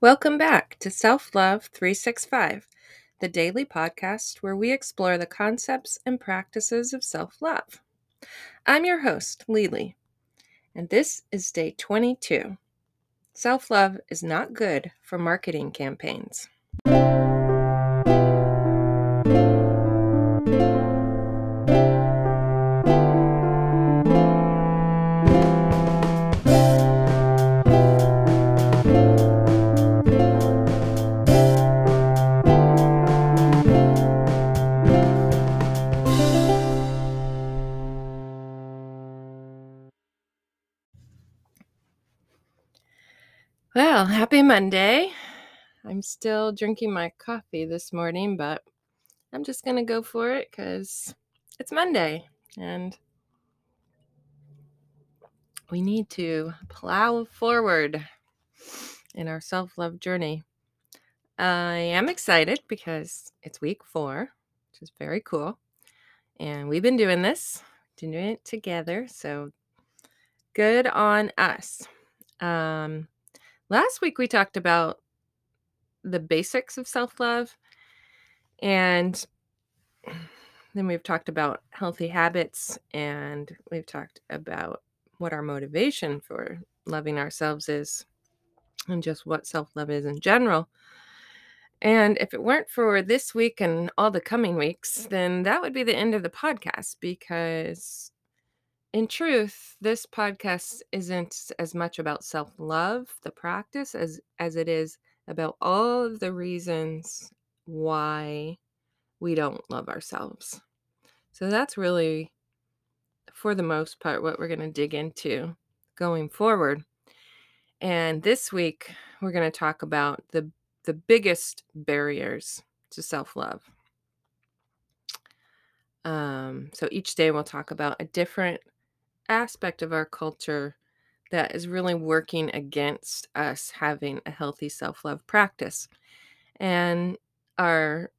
Welcome back to Self Love 365, the daily podcast where we explore the concepts and practices of self love. I'm your host, Lily, and this is day 22. Self love is not good for marketing campaigns. Well, happy Monday. I'm still drinking my coffee this morning, but I'm just going to go for it because it's Monday and we need to plow forward in our self love journey. I am excited because it's week four, which is very cool. And we've been doing this, doing it together. So good on us. Um, Last week we talked about the basics of self love, and then we've talked about healthy habits, and we've talked about what our motivation for loving ourselves is, and just what self love is in general. And if it weren't for this week and all the coming weeks, then that would be the end of the podcast because in truth, this podcast isn't as much about self-love, the practice, as as it is about all of the reasons why we don't love ourselves. So that's really for the most part what we're going to dig into going forward. And this week we're going to talk about the the biggest barriers to self-love. Um, so each day we'll talk about a different aspect of our culture that is really working against us having a healthy self love practice. And our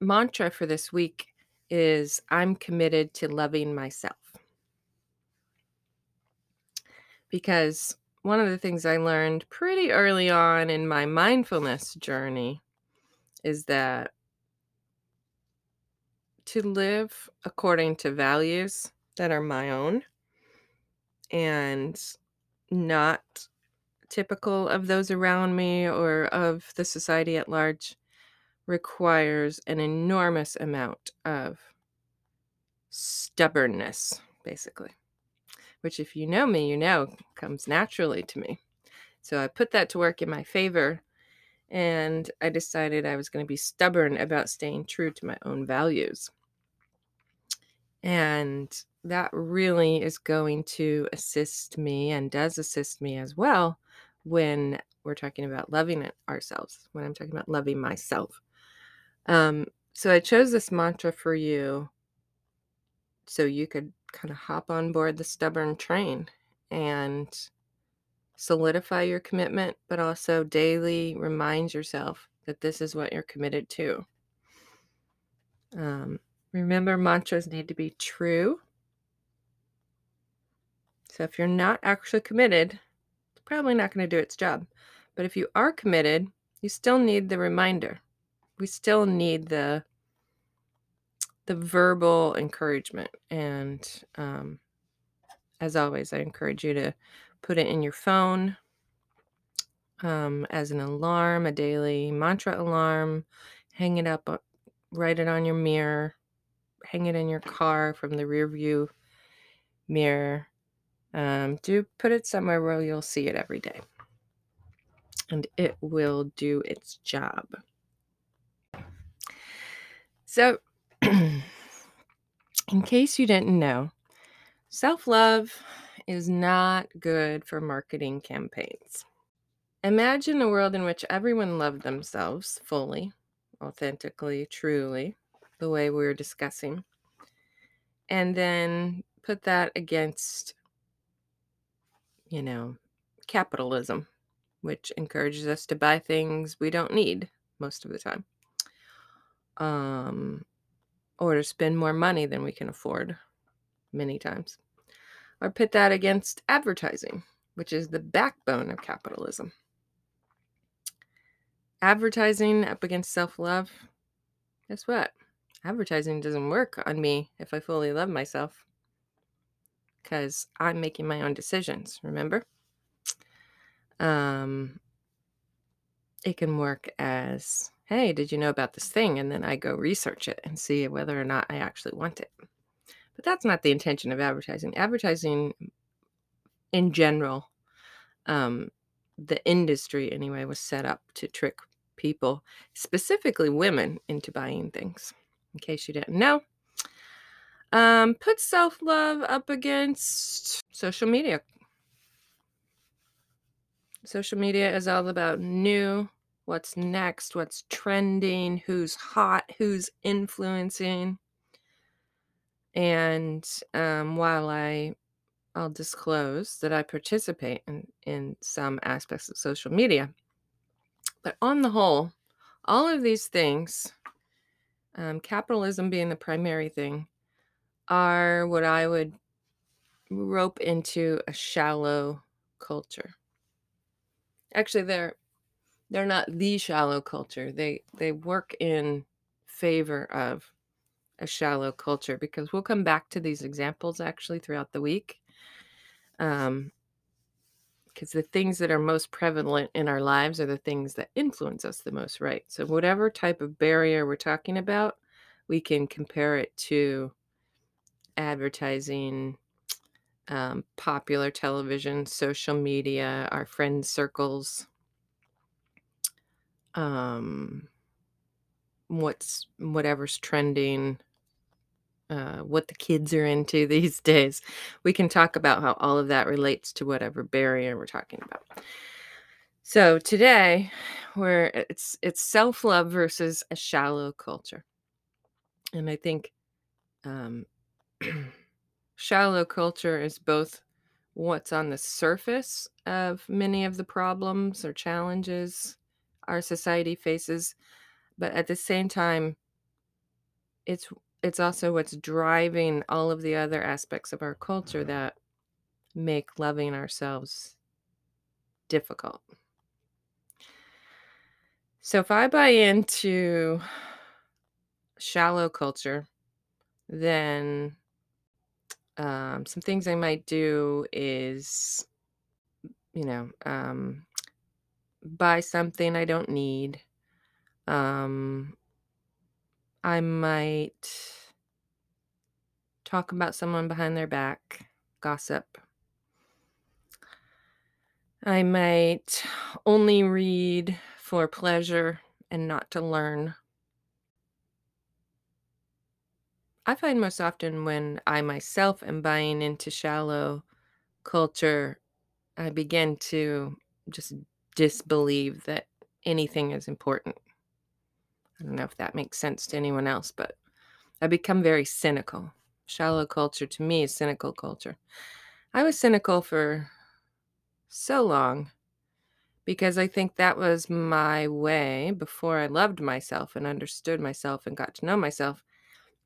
mantra for this week is I'm committed to loving myself. Because one of the things I learned pretty early on in my mindfulness journey is that to live according to values that are my own and not typical of those around me or of the society at large requires an enormous amount of stubbornness, basically, which, if you know me, you know comes naturally to me. So I put that to work in my favor and I decided I was going to be stubborn about staying true to my own values. And that really is going to assist me and does assist me as well when we're talking about loving ourselves, when I'm talking about loving myself. Um, so I chose this mantra for you so you could kind of hop on board the stubborn train and solidify your commitment, but also daily remind yourself that this is what you're committed to. Um, remember, mantras need to be true so if you're not actually committed, it's probably not going to do its job. But if you are committed, you still need the reminder. We still need the the verbal encouragement. And um, as always, I encourage you to put it in your phone um, as an alarm, a daily mantra alarm. Hang it up, uh, write it on your mirror, hang it in your car from the rear view mirror. Um, do put it somewhere where you'll see it every day. And it will do its job. So, in case you didn't know, self love is not good for marketing campaigns. Imagine a world in which everyone loved themselves fully, authentically, truly, the way we were discussing, and then put that against you know, capitalism, which encourages us to buy things we don't need most of the time. Um, or to spend more money than we can afford many times. Or put that against advertising, which is the backbone of capitalism. advertising up against self love. Guess what? Advertising doesn't work on me if I fully love myself because I'm making my own decisions, remember? Um, it can work as hey, did you know about this thing? And then I go research it and see whether or not I actually want it. But that's not the intention of advertising. Advertising in general, um, the industry anyway, was set up to trick people, specifically women, into buying things. In case you didn't know, um, put self love up against social media. Social media is all about new, what's next, what's trending, who's hot, who's influencing. And um, while I I'll disclose that I participate in, in some aspects of social media, but on the whole, all of these things, um, capitalism being the primary thing, are what I would rope into a shallow culture. Actually, they're they're not the shallow culture. They they work in favor of a shallow culture because we'll come back to these examples actually throughout the week. Um, because the things that are most prevalent in our lives are the things that influence us the most, right? So, whatever type of barrier we're talking about, we can compare it to advertising, um, popular television, social media, our friend circles, um, what's whatever's trending, uh, what the kids are into these days. We can talk about how all of that relates to whatever barrier we're talking about. So today, where it's it's self love versus a shallow culture, and I think um, shallow culture is both what's on the surface of many of the problems or challenges our society faces, but at the same time, it's it's also what's driving all of the other aspects of our culture that make loving ourselves difficult. So if I buy into shallow culture, then um, some things I might do is, you know, um, buy something I don't need. Um, I might talk about someone behind their back, gossip. I might only read for pleasure and not to learn. I find most often when I myself am buying into shallow culture, I begin to just disbelieve that anything is important. I don't know if that makes sense to anyone else, but I become very cynical. Shallow culture to me is cynical culture. I was cynical for so long because I think that was my way before I loved myself and understood myself and got to know myself.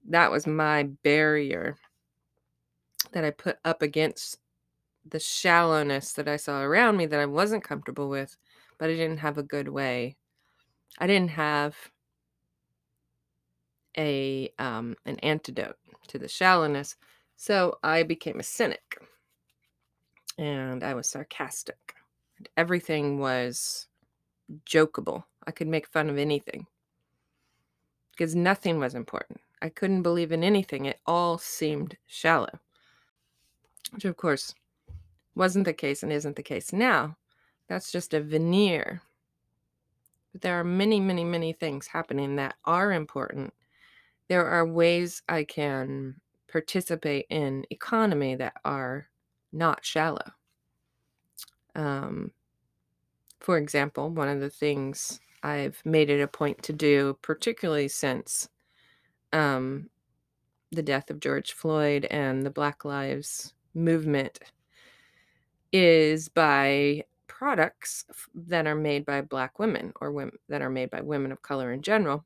That was my barrier that I put up against the shallowness that I saw around me that I wasn't comfortable with, but I didn't have a good way. I didn't have a um, an antidote to the shallowness, so I became a cynic, and I was sarcastic. And everything was jokeable. I could make fun of anything because nothing was important. I couldn't believe in anything. It all seemed shallow, which of course wasn't the case and isn't the case now. That's just a veneer. But there are many, many, many things happening that are important. There are ways I can participate in economy that are not shallow. Um, for example, one of the things I've made it a point to do, particularly since um, the death of George Floyd and the Black Lives movement, is buy products that are made by Black women or women that are made by women of color in general.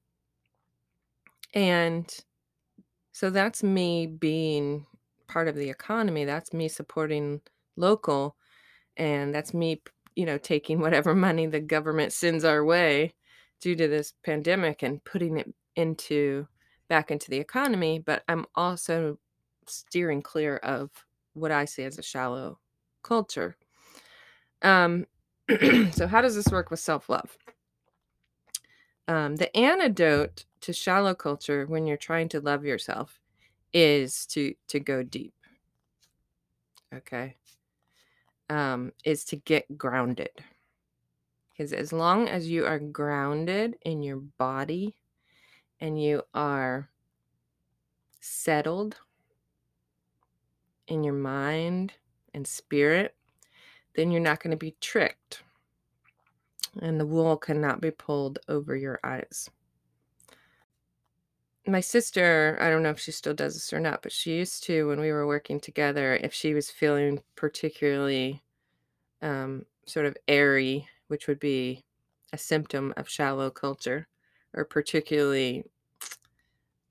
And so that's me being part of the economy. That's me supporting local. And that's me, you know, taking whatever money the government sends our way due to this pandemic and putting it into back into the economy, but I'm also steering clear of what I see as a shallow culture. Um, so, how does this work with self love? Um, the antidote to shallow culture when you're trying to love yourself is to to go deep. Okay. Um, is to get grounded. Because as long as you are grounded in your body and you are settled in your mind and spirit, then you're not going to be tricked. And the wool cannot be pulled over your eyes. My sister, I don't know if she still does this or not, but she used to, when we were working together, if she was feeling particularly um, sort of airy, which would be a symptom of shallow culture, or particularly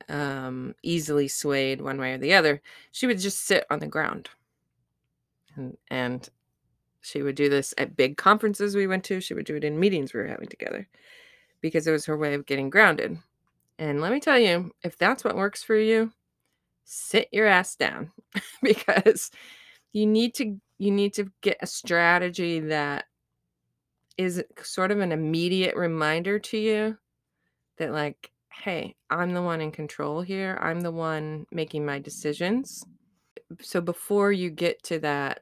um, easily swayed one way or the other, she would just sit on the ground. And, and she would do this at big conferences we went to. She would do it in meetings we were having together because it was her way of getting grounded. And let me tell you, if that's what works for you, sit your ass down because you need to you need to get a strategy that is sort of an immediate reminder to you that like hey, I'm the one in control here. I'm the one making my decisions. So before you get to that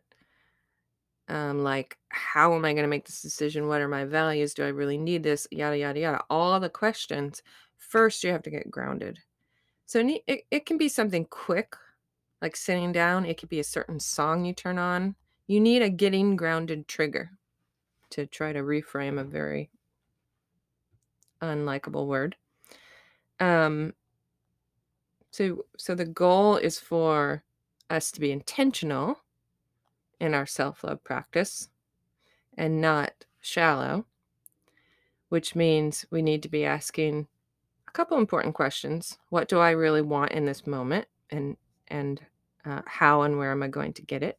um, like how am I going to make this decision? What are my values? Do I really need this? Yada yada yada. All the questions. First, you have to get grounded. So it, it can be something quick, like sitting down. It could be a certain song you turn on. You need a getting grounded trigger to try to reframe a very unlikable word. Um, so so the goal is for us to be intentional in our self-love practice and not shallow, which means we need to be asking a couple important questions. What do I really want in this moment and and uh, how and where am I going to get it?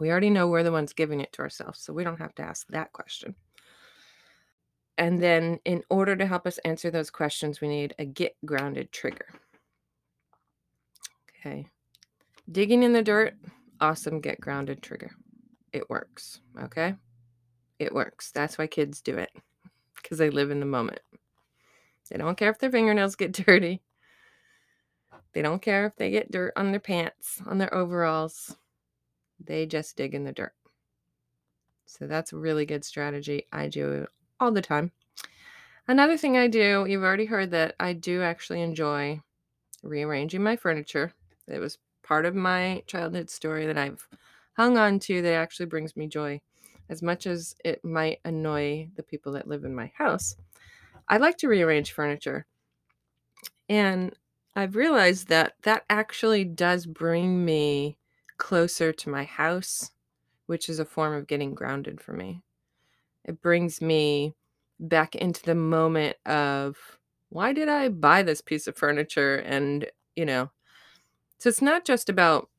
We already know we're the ones giving it to ourselves, so we don't have to ask that question. And then, in order to help us answer those questions, we need a get grounded trigger. Okay. Digging in the dirt, awesome get grounded trigger. It works. Okay. It works. That's why kids do it because they live in the moment. They don't care if their fingernails get dirty. They don't care if they get dirt on their pants, on their overalls. They just dig in the dirt. So that's a really good strategy. I do it all the time. Another thing I do, you've already heard that I do actually enjoy rearranging my furniture. It was part of my childhood story that I've hung on to that actually brings me joy. As much as it might annoy the people that live in my house, I like to rearrange furniture. And I've realized that that actually does bring me closer to my house, which is a form of getting grounded for me. It brings me back into the moment of why did I buy this piece of furniture? And, you know, so it's not just about,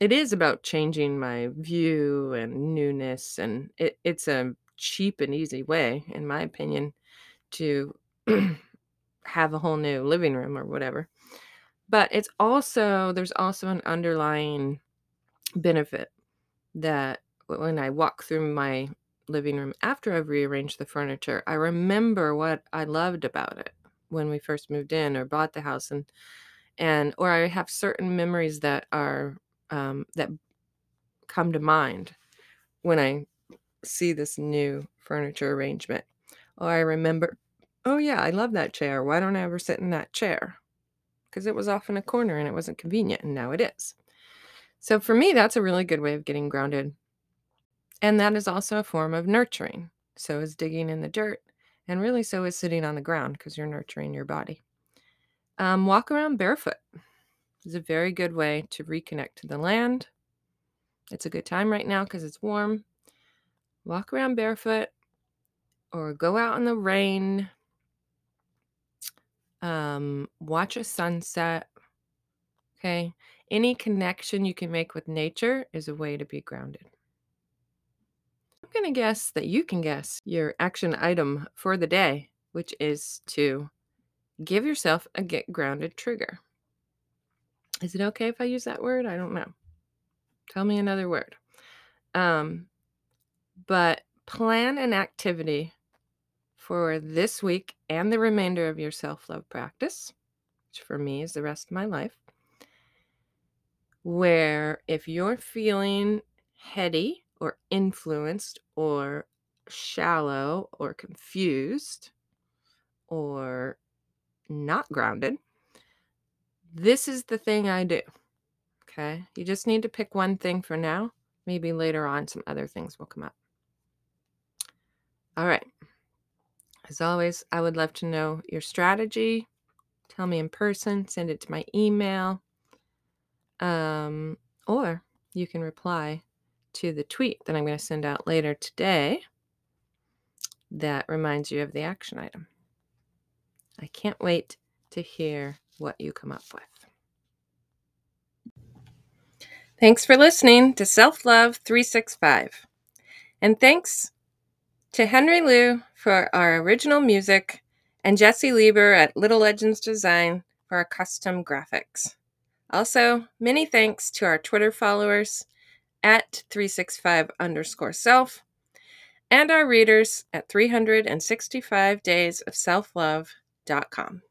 it is about changing my view and newness. And it, it's a cheap and easy way, in my opinion, to have a whole new living room or whatever. But it's also, there's also an underlying benefit that when I walk through my living room after I've rearranged the furniture, I remember what I loved about it when we first moved in or bought the house and and or I have certain memories that are um, that come to mind when I see this new furniture arrangement. Oh, I remember, oh yeah, I love that chair. Why don't I ever sit in that chair? Because it was off in a corner and it wasn't convenient, and now it is. So for me, that's a really good way of getting grounded. And that is also a form of nurturing. So is digging in the dirt, and really so is sitting on the ground because you're nurturing your body. Um, walk around barefoot is a very good way to reconnect to the land. It's a good time right now because it's warm. Walk around barefoot or go out in the rain. Um, watch a sunset. Okay. Any connection you can make with nature is a way to be grounded. I'm going to guess that you can guess your action item for the day which is to give yourself a get grounded trigger. Is it okay if I use that word? I don't know. Tell me another word. Um, but plan an activity for this week and the remainder of your self love practice, which for me is the rest of my life, where if you're feeling heady or influenced or shallow or confused or not grounded, this is the thing I do. Okay. You just need to pick one thing for now. Maybe later on, some other things will come up. All right. As always, I would love to know your strategy. Tell me in person, send it to my email. Um, or you can reply to the tweet that I'm going to send out later today that reminds you of the action item. I can't wait to hear what you come up with. Thanks for listening to Self Love 365. And thanks to Henry Liu for our original music and Jesse Lieber at Little Legends Design for our custom graphics. Also, many thanks to our Twitter followers at 365 underscore self and our readers at 365 days of self love.com.